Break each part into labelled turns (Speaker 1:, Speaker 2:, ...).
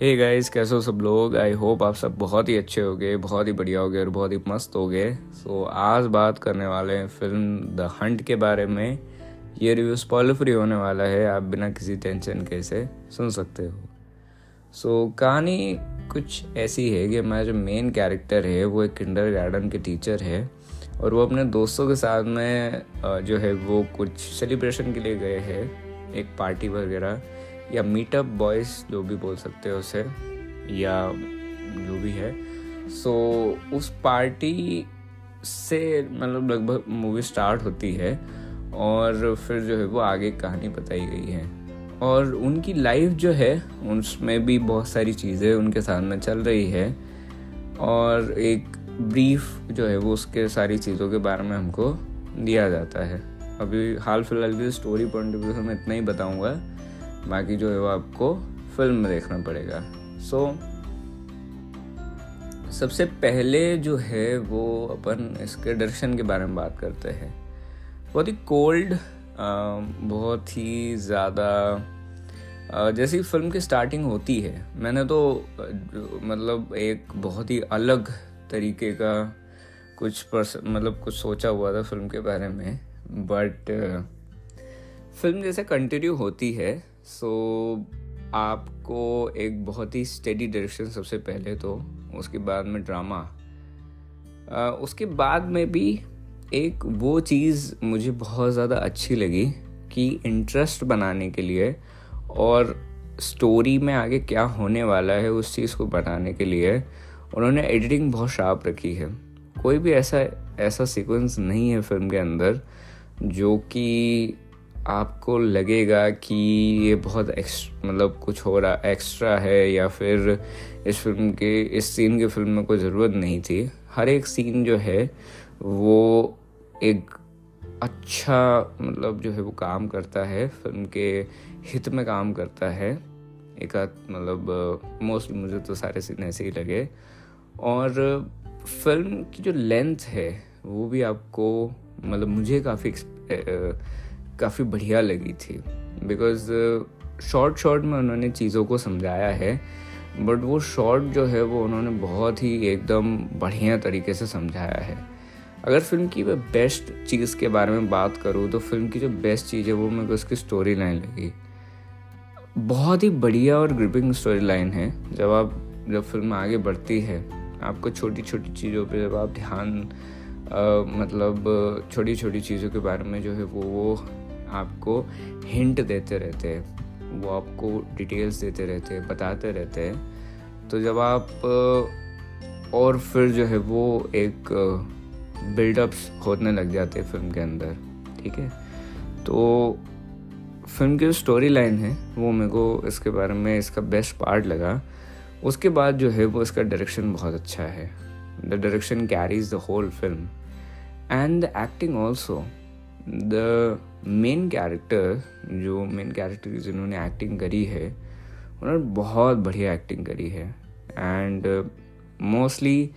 Speaker 1: हे hey guys कैसे हो सब लोग? आई होप आप सब बहुत ही अच्छे हो गए बहुत ही बढ़िया हो गए और बहुत ही मस्त हो गए सो so, आज बात करने वाले हैं फ़िल्म द हंट के बारे में। ये रिव्यू स्पॉइलर फ्री होने वाला है आप बिना किसी टेंशन के इसे सुन सकते हो। सो so, कहानी कुछ ऐसी है कि हमारा जो मेन कैरेक्टर है वो एक किंडर गार्डन के टीचर है और वो अपने दोस्तों के साथ में जो है वो कुछ सेलिब्रेशन के लिए गए हैं एक पार्टी वगैरह। या मीटअप बॉयज़ जो भी बोल सकते हो उसे या जो भी है। सो so, उस पार्टी से मतलब लगभग मूवी स्टार्ट होती है और फिर जो है वो आगे कहानी बताई गई है। और उनकी लाइफ जो है उसमें भी बहुत सारी चीज़ें उनके साथ में चल रही है और एक ब्रीफ जो है वो उसके सारी चीज़ों के बारे में हमको दिया जाता है। अभी हाल फ़िलहाल की स्टोरी पॉइंट ऑफ़ व्यू से मैं इतना ही बताऊँगा। बाकी जो है वो आपको फ़िल्म में देखना पड़ेगा। सो so, सबसे पहले जो है वो अपन इसके डायरेक्शन के बारे में बात करते हैं। बहुत ही कोल्ड बहुत ही ज़्यादा जैसी फ़िल्म की स्टार्टिंग होती है। मैंने तो मतलब एक बहुत ही अलग तरीके का कुछ मतलब कुछ सोचा हुआ था फ़िल्म के बारे में। बट फ़िल्म जैसे कंटिन्यू होती है सो आपको एक बहुत ही स्टेडी डायरेक्शन सबसे पहले तो उसके बाद में ड्रामा उसके बाद में भी एक वो चीज़ मुझे बहुत ज़्यादा अच्छी लगी कि इंटरेस्ट बनाने के लिए और स्टोरी में आगे क्या होने वाला है उस चीज़ को बनाने के लिए उन्होंने एडिटिंग बहुत शार्प रखी है। कोई भी ऐसा ऐसा सीक्वेंस नहीं है फ़िल्म के अंदर जो कि आपको लगेगा कि ये बहुत मतलब कुछ हो रहा एक्स्ट्रा है या फिर इस फ़िल्म के, इस सीन की फ़िल्म में कोई ज़रूरत नहीं थी। हर एक सीन जो है, वो एक अच्छा मतलब जो है वो काम करता है फ़िल्म के हित में काम करता है। एक मतलब मोस्टली मुझे तो सारे सीन ऐसे ही लगे। और फ़िल्म की जो लेंथ है, वो भी आपको मतलब मुझे काफ़ी काफ़ी बढ़िया लगी थी। बिकॉज़ शॉर्ट शॉर्ट में उन्होंने चीज़ों को समझाया है बट वो शॉर्ट जो है वो उन्होंने बहुत ही एकदम बढ़िया तरीके से समझाया है। अगर फ़िल्म की मैं बेस्ट चीज़ के बारे में बात करूँ तो फ़िल्म की जो बेस्ट चीज़ है वो मेरे को उसकी स्टोरी लाइन लगी। बहुत ही बढ़िया और ग्रिपिंग स्टोरी लाइन है। जब आप जब फ़िल्म आगे बढ़ती है आपको छोटी छोटी चीज़ों पे जब आप ध्यान आ, मतलब छोटी छोटी चीज़ों के बारे में जो है वो वो आपको हिंट देते रहते हैं, वो आपको डिटेल्स देते रहते हैं, बताते रहते हैं। तो जब आप और फिर जो है वो एक बिल्डअप्स होने लग जाते हैं फ़िल्म के अंदर, ठीक है? तो फ़िल्म की जो स्टोरी लाइन है, वो मेरे को इसके बारे में इसका बेस्ट पार्ट लगा। उसके बाद जो है वो इसका डायरेक्शन बहुत अच्छा है। The direction carries the whole film and the acting also the main character जो मेन कैरेक्टर जिन्होंने एक्टिंग करी है, उन्होंने बहुत बढ़िया एक्टिंग करी है। एंड मोस्टली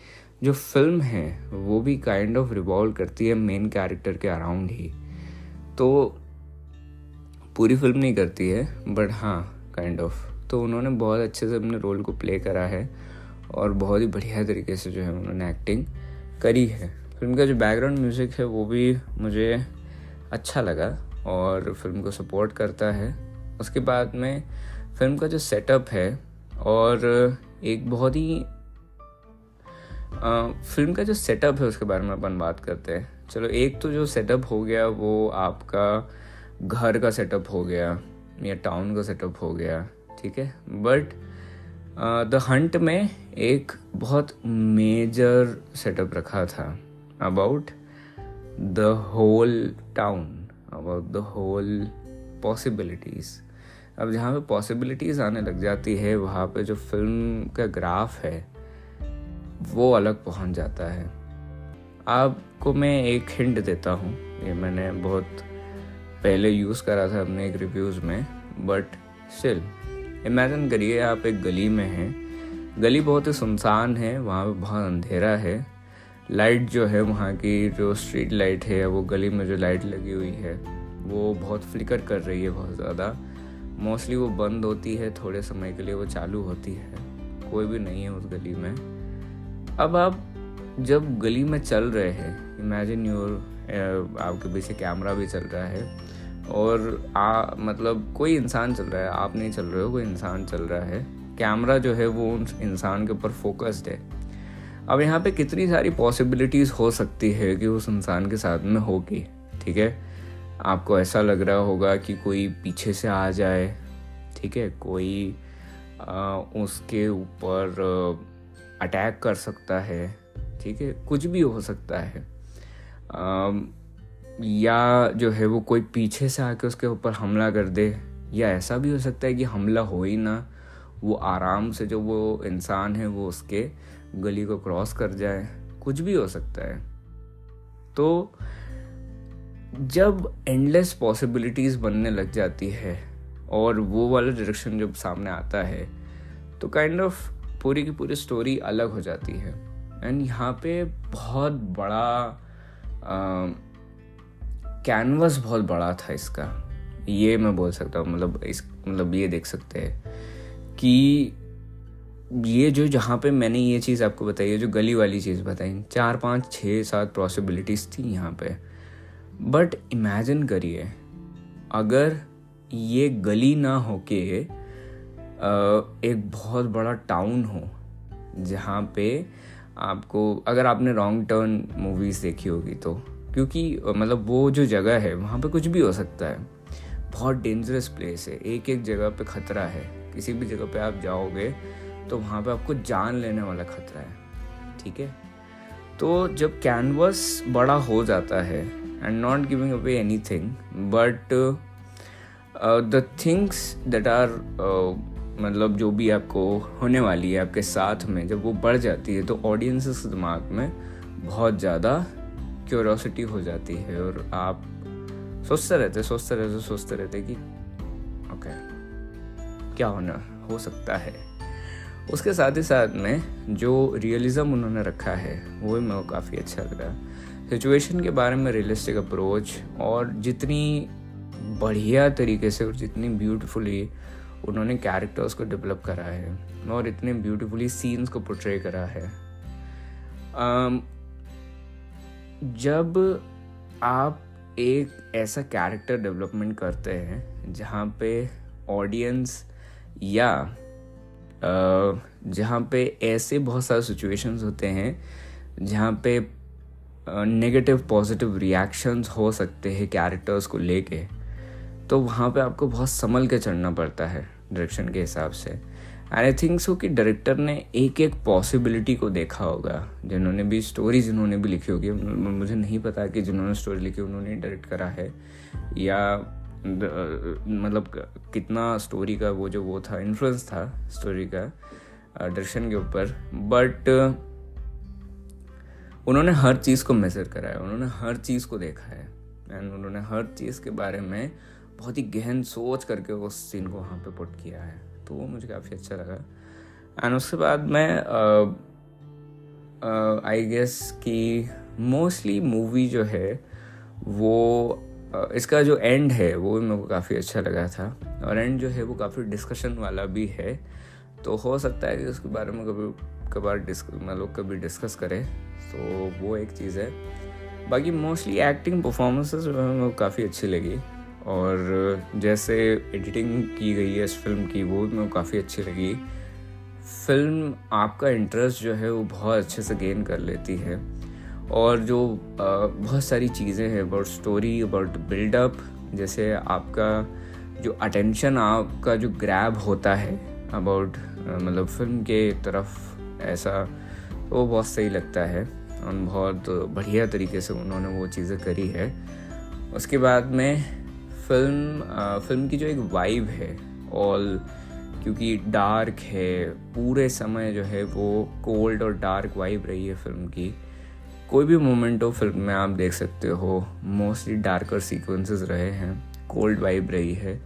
Speaker 1: जो फ़िल्म है, वो भी काइंड ऑफ़ रिवॉल्व करती है मेन कैरेक्टर के अराउंड ही। तो पूरी फ़िल्म नहीं करती है बट हाँ काइंड ऑफ़ तो उन्होंने बहुत अच्छे से अपने रोल को प्ले करा है, और बहुत ही बढ़िया तरीके से जो है उन्होंने एक्टिंग करी है। फ़िल्म का जो बैकग्राउंड म्यूज़िक है, वो भी मुझे अच्छा लगा और फ़िल्म को सपोर्ट करता है। उसके बाद में फ़िल्म का जो सेटअप है और एक बहुत ही फ़िल्म का जो सेटअप है उसके बारे में अपन बात करते हैं। चलो, एक तो जो सेटअप हो गया वो आपका घर का सेटअप हो गया या टाउन का सेटअप हो गया, ठीक है? बट द हंट में एक बहुत मेजर सेटअप रखा था। About the whole town about the whole possibilities अब जहाँ पे पॉसिबिलिटीज़ आने लग जाती है, वहाँ पे जो फ़िल्म का ग्राफ है, वो अलग पहुँच जाता है। आपको मैं एक हिंट देता हूँ। ये मैंने बहुत पहले यूज़ करा था अपने एक रिव्यूज़ में बट स्टिल इमेजिन करिए आप एक गली में हैं। गली बहुत ही सुनसान है, वहाँ पे बहुत अंधेरा है। लाइट जो है वहाँ की, जो स्ट्रीट लाइट है वो गली में जो लाइट लगी हुई है, वो बहुत फ्लिकर कर रही है बहुत ज़्यादा। मोस्टली वो बंद होती है, थोड़े समय के लिए वो चालू होती है। कोई भी नहीं है उस गली में। अब आप जब गली में चल रहे हैं इमेजिन योर आपके पीछे कैमरा भी चल रहा है और आ मतलब कोई इंसान चल रहा है, आप नहीं चल रहे हो, कोई इंसान चल रहा है। कैमरा जो है वो उन इंसान के ऊपर फोकस्ड है। अब यहाँ पे कितनी सारी पॉसिबिलिटीज़ हो सकती है कि उस इंसान के साथ में होगी ठीक है? आपको ऐसा लग रहा होगा कि कोई पीछे से आ जाए ठीक है? कोई आ, उसके ऊपर अटैक कर सकता है ठीक है? कुछ भी हो सकता है। आ, या जो है वो कोई पीछे से आके उसके ऊपर हमला कर दे या ऐसा भी हो सकता है कि हमला हो ही ना वो आराम से जो वो इंसान है वो उसके गली को क्रॉस कर जाए, कुछ भी हो सकता है। तो जब एंडलेस पॉसिबिलिटीज़ बनने लग जाती है और वो वाला डायरेक्शन जब सामने आता है तो काइंड kind ऑफ़ of पूरी की पूरी स्टोरी अलग हो जाती है। एंड यहाँ पे बहुत बड़ा कैनवस बहुत बड़ा था इसका। ये मैं बोल सकता हूँ मतलब इस मतलब ये देख सकते हैं कि ये जो जहाँ पे मैंने ये चीज़ आपको बताई है, जो गली वाली चीज़ बताई, चार, पाँच छः सात पॉसिबिलिटीज़ थी यहाँ पे। बट इमेजिन करिए, अगर ये गली ना हो के एक बहुत बड़ा टाउन हो, जहाँ पे आपको, अगर आपने रॉन्ग टर्न मूवीज़ देखी होगी तो क्योंकि मतलब वो जो जगह है, वहाँ पे कुछ भी हो सकता है। बहुत डेंजरस प्लेस है एक एक जगह पे खतरा है, किसी भी जगह पे आप जाओगे तो वहाँ पे आपको जान लेने वाला खतरा है ठीक है? तो जब कैनवस बड़ा हो जाता है and not giving away anything but the things that are मतलब जो भी आपको होने वाली है आपके साथ में जब वो बढ़ जाती है तो ऑडियंस के दिमाग में बहुत ज़्यादा क्यूरोसिटी हो जाती है और आप सोचते रहते सोचते रहते सोचते रहते कि ओके okay, क्या होना हो सकता है। उसके साथ ही साथ में जो रियलिज़म उन्होंने रखा है वो भी मेरे काफ़ी अच्छा लगा। सिचुएशन के बारे में रियलिस्टिक अप्रोच और जितनी बढ़िया तरीके से और जितनी ब्यूटीफुली उन्होंने कैरेक्टर्स को डेवलप करा है और इतने ब्यूटीफुली सीन्स को पोट्रे करा है। Um, जब आप एक ऐसा कैरेक्टर डेवलपमेंट करते हैं जहाँ पे ऑडियंस या जहाँ पे ऐसे बहुत सारे सिचुएशंस होते हैं, जहाँ पे नेगेटिव पॉजिटिव रिएक्शंस हो सकते हैं कैरेक्टर्स को लेके तो वहाँ पे आपको बहुत संभल के चढ़ना पड़ता है डायरेक्शन के हिसाब से। एंड आई थिंक सो कि डायरेक्टर ने एक एक पॉसिबिलिटी को देखा होगा, जिन्होंने भी स्टोरी जिन्होंने भी लिखी होगी। मुझे नहीं पता कि जिन्होंने स्टोरी लिखी, उन्होंने डायरेक्ट करा है, या मतलब कितना स्टोरी का वो जो वो था इन्फ्लुएंस था स्टोरी का डायरेक्शन के ऊपर। बट उन्होंने हर चीज़ को मेजर करा है, उन्होंने हर चीज़ को देखा है। एंड उन्होंने हर चीज़ के बारे में बहुत ही गहन सोच करके उस सीन को वहाँ पे पुट किया है। तो वो मुझे काफ़ी अच्छा लगा। एंड उसके बाद मैं आई गेस कि मोस्टली मूवी जो है, वो इसका जो एंड है, वो भी मेरे को काफ़ी अच्छा लगा था। और एंड जो है, वो काफ़ी डिस्कशन वाला भी है। तो हो सकता है कि उसके बारे में कभी कभार डिस्क मतलब कभी डिस्कस करें। तो वो एक चीज़ है। बाकी मोस्टली एक्टिंग परफॉर्मेंसेस मेरे काफ़ी अच्छी लगी। और जैसे एडिटिंग की गई है इस फ़िल्म की, वो भी मेरे को काफ़ी अच्छी लगी। फ़िल्म आपका इंटरेस्ट जो है, वो बहुत अच्छे से गेन कर लेती है। और जो बहुत सारी चीज़ें हैं अबाउट स्टोरी अबाउट बिल्डअप जैसे आपका जो अटेंशन आपका जो ग्रैब होता है अबाउट मतलब फ़िल्म के तरफ़ ऐसा वो बहुत सही लगता है और बहुत बढ़िया तरीके से उन्होंने वो चीज़ें करी है। उसके बाद में फ़िल्म आ, फ़िल्म की जो एक वाइब है ऑल क्योंकि डार्क है पूरे समय जो है वो कोल्ड और डार्क वाइब रही है फ़िल्म की। कोई भी मोमेंट हो फ़िल्म में आप देख सकते हो मोस्टली डार्कर सीक्वेंसेस रहे हैं कोल्ड वाइब रही है।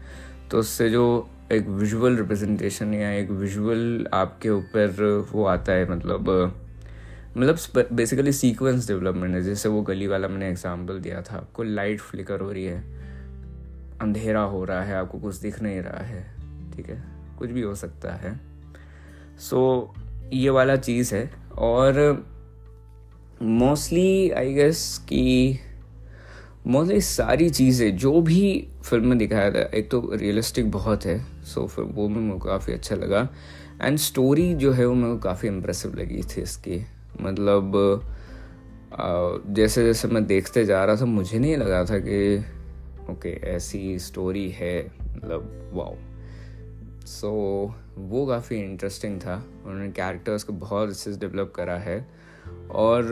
Speaker 1: तो उससे जो एक विजुअल रिप्रेजेंटेशन या एक विजुअल आपके ऊपर वो आता है मतलब मतलब बेसिकली सीक्वेंस डेवलपमेंट है। जैसे वो गली वाला मैंने एग्जांपल दिया था आपको लाइट फ्लिकर हो रही है अंधेरा हो रहा है आपको कुछ दिख नहीं रहा है ठीक है? कुछ भी हो सकता है। सो so, ये वाला चीज़ है। और मोस्टली आई गेस कि मोस्टली सारी चीज़ें जो भी फ़िल्म में दिखाया था एक तो रियलिस्टिक बहुत है सो फिर वो भी मेरे को काफ़ी अच्छा लगा। एंड स्टोरी जो है वो मेरे को काफ़ी इम्प्रेसिव लगी थी इसकी। मतलब जैसे जैसे मैं देखते जा रहा था मुझे नहीं लगा था कि ओके ऐसी स्टोरी है मतलब वाओ सो so, वो काफ़ी इंटरेस्टिंग था। उन्होंने कैरेक्टर्स को बहुत अच्छे से डेवलप करा है। और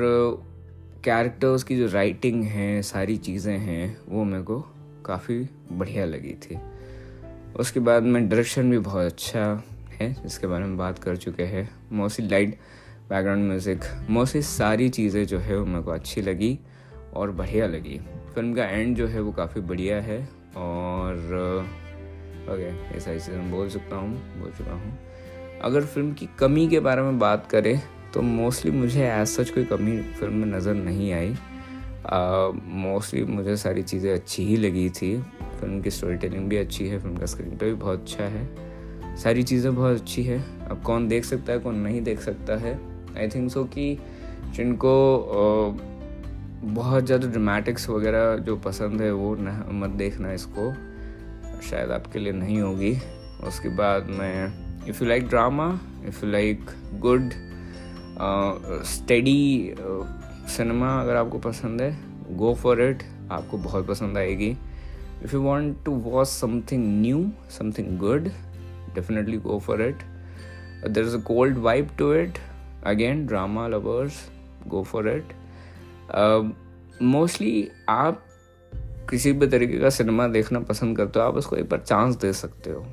Speaker 1: कैरेक्टर्स की जो राइटिंग है, सारी चीज़ें हैं, वो मेरे को काफ़ी बढ़िया लगी थी। उसके बाद में डायरेक्शन भी बहुत अच्छा है, जिसके बारे में बात कर चुके हैं। Mostly light background music mostly सारी चीज़ें जो है वो मेरे को अच्छी लगी और बढ़िया लगी। फ़िल्म का एंड जो है वो काफ़ी बढ़िया है और ओके ये सारी चीज़ें बोल सकता हूँ, बोल चुका हूँ। अगर फ़िल्म की कमी के बारे में बात करें तो मोस्टली मुझे एज सच कोई कमी फ़िल्म में नज़र नहीं आई। मोस्टली uh, मुझे सारी चीज़ें अच्छी ही लगी थी। फ़िल्म की स्टोरी टेलिंग भी अच्छी है फ़िल्म का स्क्रीन पे भी बहुत अच्छा है। सारी चीज़ें बहुत अच्छी है। अब कौन देख सकता है कौन नहीं देख सकता है। आई थिंक सो कि जिनको बहुत ज़्यादा ड्रामेटिक्स वगैरह जो पसंद है वो न मत देखना इसको। शायद आपके लिए नहीं होगी। उसके बाद मैं if you like drama if you like good study cinema अगर आपको पसंद है गो फॉर इट आपको बहुत पसंद आएगी। If you want to watch something new something good definitely go for it there is a cold vibe to it again drama lovers go for it mostly आप किसी भी तरीके का सिनेमा देखना पसंद करते हो, आप उसको एक बार चांस दे सकते हो।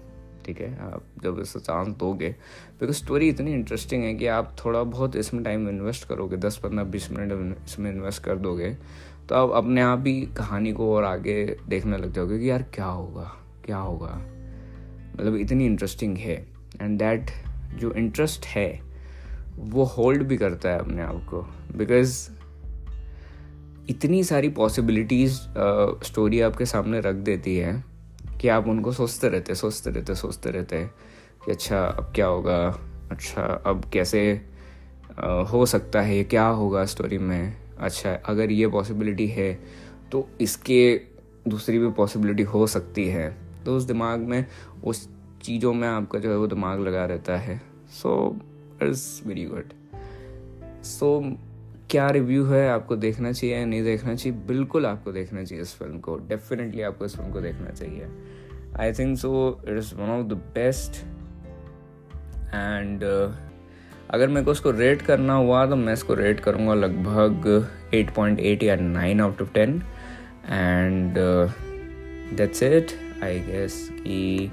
Speaker 1: ठीक है, आप जब इसे चांस दोगे बिकॉज़ स्टोरी इतनी इंटरेस्टिंग है कि आप थोड़ा बहुत इसमें टाइम इन्वेस्ट करोगे, दस पंद्रह बीस मिनट इसमें इन्वेस्ट कर दोगे तो आप अपने आप ही कहानी को और आगे देखने लग जाओगे कि यार क्या होगा क्या होगा। मतलब इतनी इंटरेस्टिंग है एंड दैट जो इंटरेस्ट है, वो होल्ड भी करता है अपने आप को बिकॉज़ इतनी सारी पॉसिबिलिटीज़ स्टोरी आपके सामने रख देती है कि आप उनको सोचते रहते सोचते रहते सोचते रहते कि अच्छा अब क्या होगा? अच्छा अब कैसे हो सकता है? क्या होगा स्टोरी में? अच्छा अगर ये पॉसिबिलिटी है तो इसके दूसरी भी पॉसिबिलिटी हो सकती है। तो उस दिमाग में, उस चीज़ों में आपका जो है वो दिमाग लगा रहता है। So is very good so क्या रिव्यू है आपको देखना चाहिए या नहीं देखना चाहिए? बिल्कुल आपको देखना चाहिए इस फ़िल्म को। डेफिनेटली आपको इस फ़िल्म को देखना चाहिए। I think so it is one of the best and अगर मेरे को उसको रेट करना हुआ तो मैं इसको रेट करूँगा लगभग 8.8 या 9 out of 10 and that's it I guess कि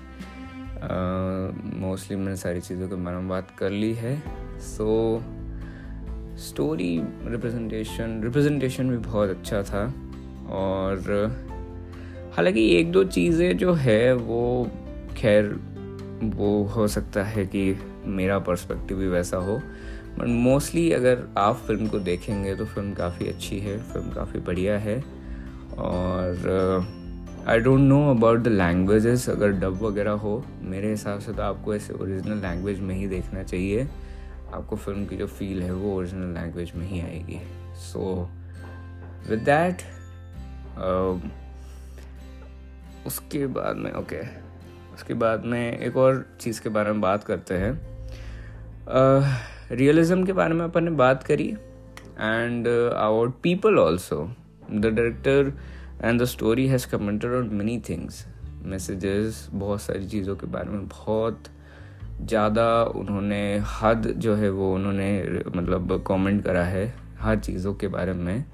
Speaker 1: मोस्टली uh, मैंने सारी चीज़ों के बारे में बात कर ली है। So so, story representation representation भी बहुत अच्छा था और, हालाँकि एक दो चीज़ें जो है वो, खैर, वो हो सकता है कि मेरा पर्सपेक्टिव भी वैसा हो बट मोस्टली अगर आप फ़िल्म को देखेंगे तो फ़िल्म काफ़ी अच्छी है फ़िल्म काफ़ी बढ़िया है और I don't know about the languages अगर डब वगैरह हो, मेरे हिसाब से तो आपको ऐसे ओरिजिनल लैंग्वेज में ही देखना चाहिए। आपको फ़िल्म की जो फील है वो ओरिजिनल लैंग्वेज में ही आएगी. सो विद डैट उसके बाद में ओके okay, उसके बाद में एक और चीज़ के बारे में बात करते हैं. रियलिज्म uh, के बारे में अपन ने बात करी and our people also the director and the story has commented on many things messages बहुत सारी चीज़ों के बारे में बहुत ज़्यादा उन्होंने हद जो है वो उन्होंने मतलब कमेंट करा है हर चीज़ों के बारे में।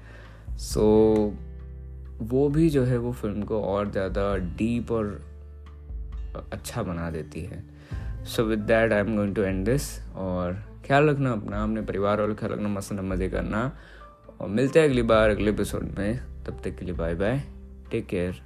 Speaker 1: सो so, वो भी जो है वो फ़िल्म को और ज़्यादा डीप और अच्छा बना देती है। So with that I am going to end this और ख्याल रखना अपना अपने परिवार और ख्याल रखना मस्त मज़े करना। और मिलते हैं अगली बार अगले एपिसोड में। तब तक के लिए बाय बाय टेक केयर